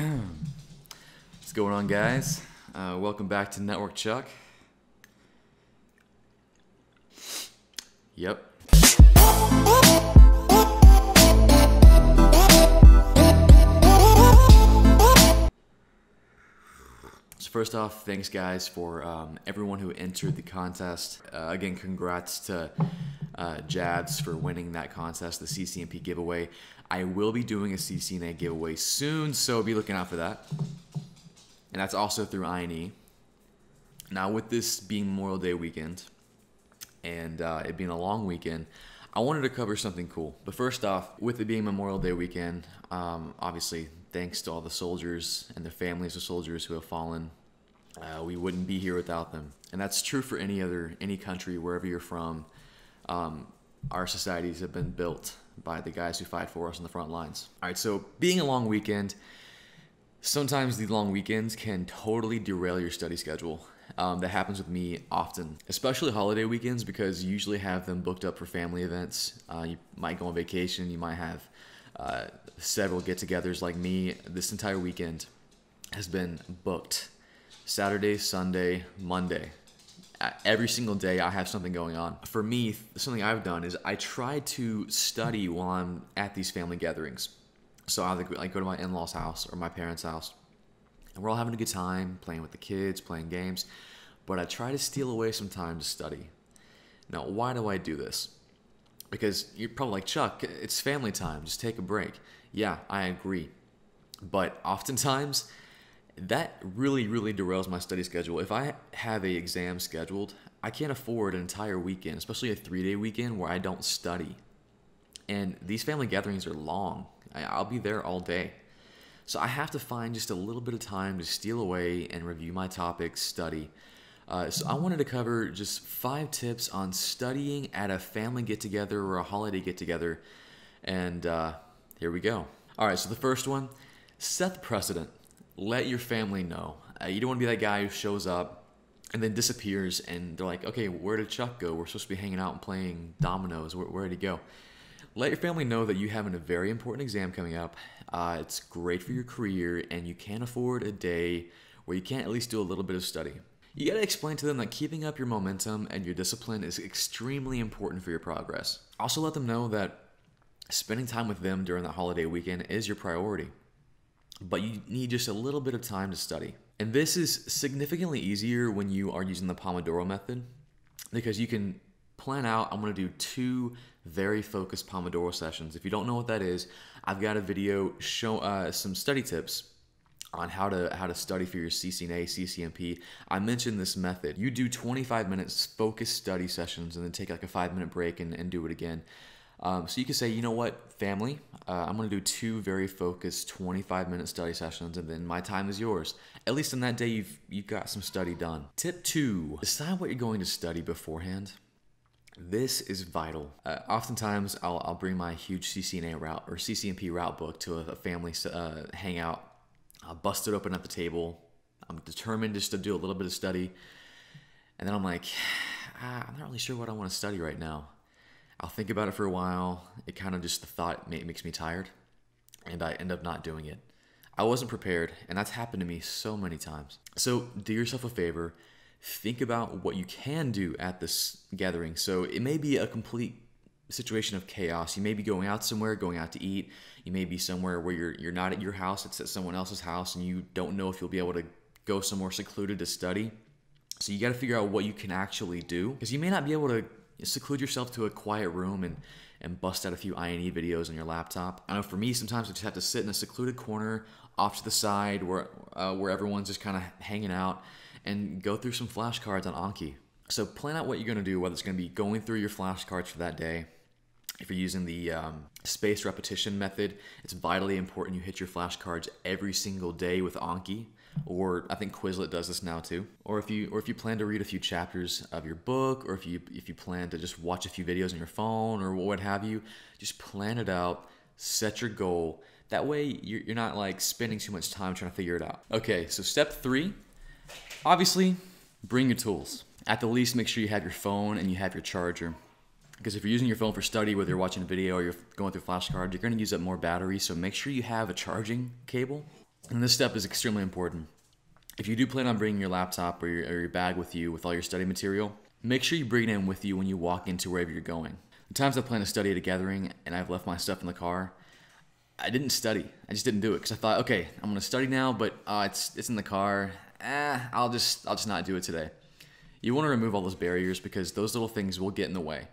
What's going on, guys? Uh, welcome back to Network Chuck. Yep. First off, thanks guys for um, everyone who entered the contest. Uh, again, congrats to uh, Jabs for winning that contest, the CCNP giveaway. I will be doing a CCNA giveaway soon, so be looking out for that. And that's also through INE. Now, with this being Memorial Day weekend and uh, it being a long weekend, I wanted to cover something cool. But first off, with it being Memorial Day weekend, um, obviously, thanks to all the soldiers and the families of soldiers who have fallen. Uh, we wouldn't be here without them, and that's true for any other any country wherever you're from. Um, our societies have been built by the guys who fight for us on the front lines. All right, so being a long weekend, sometimes the long weekends can totally derail your study schedule. Um, that happens with me often, especially holiday weekends because you usually have them booked up for family events. Uh, you might go on vacation, you might have uh, several get togethers like me. This entire weekend has been booked Saturday, Sunday, Monday. Every single day, I have something going on. For me, something I've done is I try to study while I'm at these family gatherings. So I like go to my in-laws' house or my parents' house, and we're all having a good time playing with the kids, playing games. But I try to steal away some time to study. Now, why do I do this? Because you're probably like Chuck, it's family time. Just take a break. Yeah, I agree. But oftentimes, that really, really derails my study schedule. If I have a exam scheduled, I can't afford an entire weekend, especially a three-day weekend where I don't study. And these family gatherings are long. I'll be there all day. So I have to find just a little bit of time to steal away and review my topics, study. Uh, so I wanted to cover just five tips on studying at a family get-together or a holiday get-together. And uh, here we go. All right, so the first one, set the precedent. Let your family know. Uh, you don't want to be that guy who shows up and then disappears and they're like, okay, where did Chuck go? We're supposed to be hanging out and playing dominoes. Where, where did he go? Let your family know that you have a very important exam coming up. Uh, it's great for your career, and you can't afford a day where you can't at least do a little bit of study. You gotta explain to them that keeping up your momentum and your discipline is extremely important for your progress. Also, let them know that spending time with them during the holiday weekend is your priority, but you need just a little bit of time to study. And this is significantly easier when you are using the Pomodoro method because you can plan out, I'm gonna do two very focused Pomodoro sessions. If you don't know what that is, I've got a video show uh, some study tips on how to how to study for your CCNA, CCNP. I mentioned this method. You do 25 minutes focused study sessions and then take like a five minute break and, and do it again. Um, so you can say, you know what, family, uh, I'm going to do two very focused 25 minute study sessions and then my time is yours. At least on that day, you've, you've got some study done. Tip two, decide what you're going to study beforehand. This is vital. Uh, oftentimes, I'll, I'll bring my huge CCNA route or CCNP route book to a, a family uh, hangout. I'll bust it open at the table. I'm determined just to do a little bit of study. And then I'm like, ah, I'm not really sure what I want to study right now. I'll think about it for a while. It kind of just the thought makes me tired, and I end up not doing it. I wasn't prepared, and that's happened to me so many times. So do yourself a favor think about what you can do at this gathering. So it may be a complete situation of chaos. You may be going out somewhere, going out to eat. You may be somewhere where you're you're not at your house, it's at someone else's house, and you don't know if you'll be able to go somewhere secluded to study. So you got to figure out what you can actually do because you may not be able to seclude yourself to a quiet room and and bust out a few INE videos on your laptop. I know for me, sometimes I just have to sit in a secluded corner off to the side where uh, where everyone's just kind of hanging out and go through some flashcards on Anki. So plan out what you're to do, whether it's to be going through your flashcards for that day. If you're using the um, spaced repetition method, it's vitally important you hit your flashcards every single day with Anki. Or I think Quizlet does this now too. Or if you or if you plan to read a few chapters of your book, or if you if you plan to just watch a few videos on your phone or what have you, just plan it out. Set your goal. That way you're not like spending too much time trying to figure it out. Okay, so step three Obviously, bring your tools. At the least, make sure you have your phone and you have your charger. Because if you're using your phone for study, whether you're watching a video or you're going through flashcards, you're going to use up more battery. So make sure you have a charging cable. And this step is extremely important. If you do plan on bringing your laptop or your, or your bag with you with all your study material, make sure you bring it in with you when you walk into wherever you're going. The times I plan to study at a gathering and I've left my stuff in the car, I didn't study. I just didn't do it because I thought, okay, I'm gonna study now, but uh, it's it's in the car. Eh, I'll just I'll just not do it today. You want to remove all those barriers because those little things will get in the way.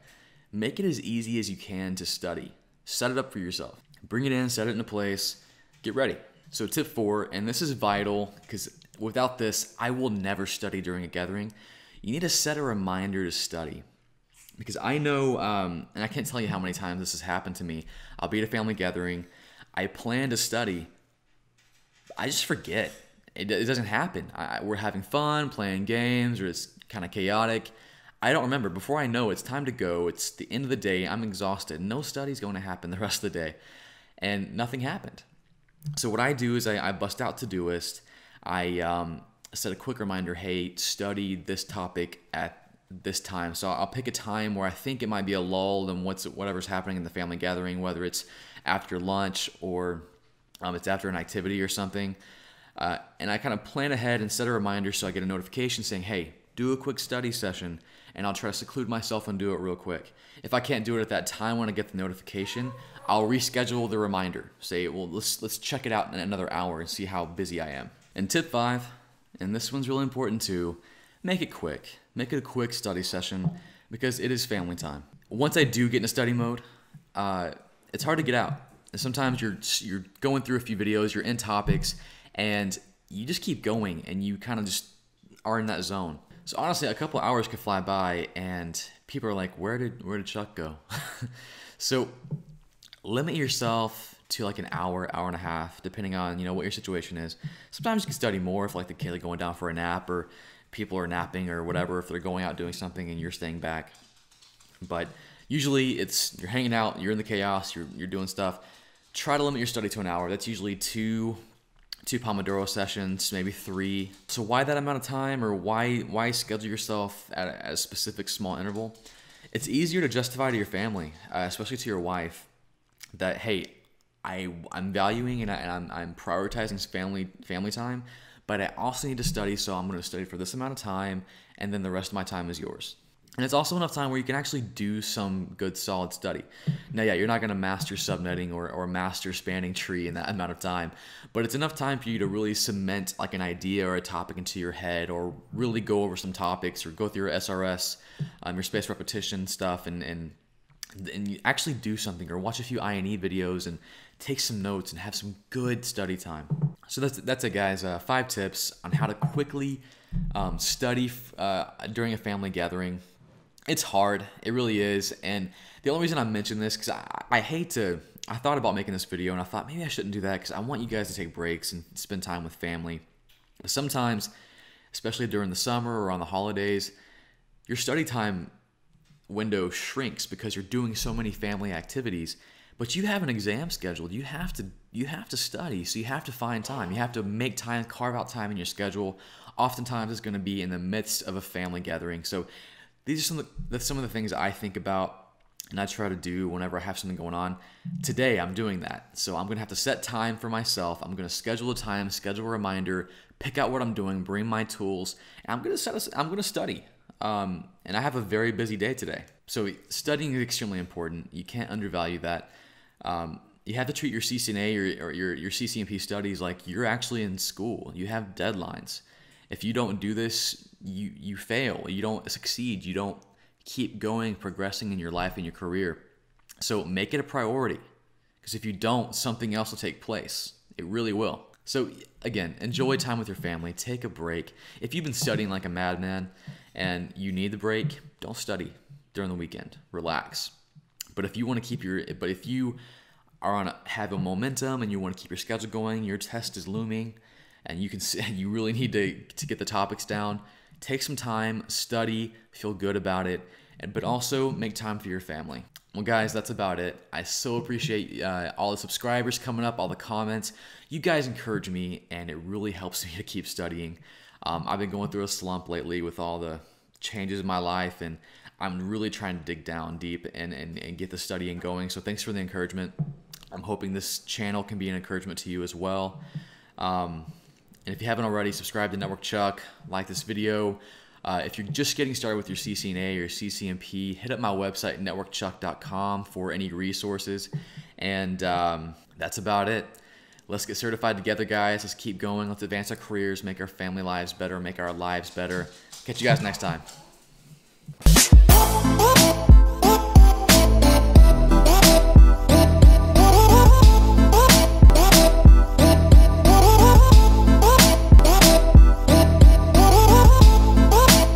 Make it as easy as you can to study. Set it up for yourself. Bring it in, set it into place, get ready. So, tip four, and this is vital because without this, I will never study during a gathering. You need to set a reminder to study. Because I know, um, and I can't tell you how many times this has happened to me. I'll be at a family gathering, I plan to study, I just forget. It, it doesn't happen. I, we're having fun, playing games, or it's kind of chaotic. I don't remember. Before I know it's time to go. It's the end of the day. I'm exhausted. No study's going to happen the rest of the day. And nothing happened. So what I do is I, I bust out Todoist. I um, set a quick reminder, hey, study this topic at this time. So I'll pick a time where I think it might be a lull in what's whatever's happening in the family gathering, whether it's after lunch or um, it's after an activity or something. Uh, and I kind of plan ahead and set a reminder so I get a notification saying, hey, do a quick study session, and I'll try to seclude myself and do it real quick. If I can't do it at that time when I get the notification, I'll reschedule the reminder. Say, well, let's let's check it out in another hour and see how busy I am. And tip five, and this one's really important too, make it quick. Make it a quick study session because it is family time. Once I do get in a study mode, uh, it's hard to get out. And sometimes you're you're going through a few videos, you're in topics, and you just keep going, and you kind of just are in that zone. So honestly, a couple hours could fly by, and people are like, "Where did where did Chuck go?" so limit yourself to like an hour, hour and a half, depending on you know what your situation is. Sometimes you can study more if like the kid is going down for a nap, or people are napping, or whatever. If they're going out doing something and you're staying back, but usually it's you're hanging out, you're in the chaos, you're you're doing stuff. Try to limit your study to an hour. That's usually two two Pomodoro sessions, maybe three. So why that amount of time, or why why schedule yourself at a, at a specific small interval? It's easier to justify to your family, uh, especially to your wife, that hey, I I'm valuing and, I, I'm I'm prioritizing family family time, but I also need to study, so I'm going to study for this amount of time, and then the rest of my time is yours. And it's also enough time where you can actually do some good solid study. Now, yeah, you're not going to master subnetting or, or master spanning tree in that amount of time, but it's enough time for you to really cement like an idea or a topic into your head or really go over some topics or go through your SRS, um, your space repetition stuff and, and, and you actually do something or watch a few INE videos and take some notes and have some good study time. So that's, that's it guys, uh, five tips on how to quickly um, study uh, during a family gathering it's hard. It really is. And the only reason I mention this because I, I hate to. I thought about making this video and I thought maybe I shouldn't do that because I want you guys to take breaks and spend time with family. But Sometimes, especially during the summer or on the holidays, your study time window shrinks because you're doing so many family activities but you have an exam scheduled you have to you have to study so you have to find time you have to make time carve out time in your schedule oftentimes it's going to be in the midst of a family gathering so these are some of the, some of the things I think about and I try to do whenever I have something going on. Today, I'm doing that. So I'm to have to set time for myself. I'm to schedule a time, schedule a reminder, pick out what I'm doing, bring my tools, and I'm to set a, I'm to study. Um, and I have a very busy day today. So studying is extremely important. You can't undervalue that. Um, you have to treat your CCNA or, or your, your CCNP studies like you're actually in school. You have deadlines. If you don't do this, you you fail. You don't succeed. You don't keep going, progressing in your life and your career. So make it a priority. Because if you don't, something else will take place. It really will. So again, enjoy mm-hmm. time with your family. Take a break. If you've been studying like a madman and you need the break, don't study during the weekend. Relax. But if you want to keep your but if you are on a, have a momentum and you want to keep your schedule going, your test is looming, and you can see, you really need to to get the topics down take some time, study, feel good about it, and but also make time for your family. Well, guys, that's about it. I so appreciate uh, all the subscribers coming up, all the comments. You guys encourage me, and it really helps me to keep studying. Um, I've been going through a slump lately with all the changes in my life, and I'm really trying to dig down deep and, and, and get the studying going. So, thanks for the encouragement. I'm hoping this channel can be an encouragement to you as well. Um, and if you haven't already, subscribe to Network Chuck, like this video. Uh, if you're just getting started with your CCNA or CCNP, hit up my website, networkchuck.com, for any resources. And um, that's about it. Let's get certified together, guys. Let's keep going. Let's advance our careers, make our family lives better, make our lives better. Catch you guys next time.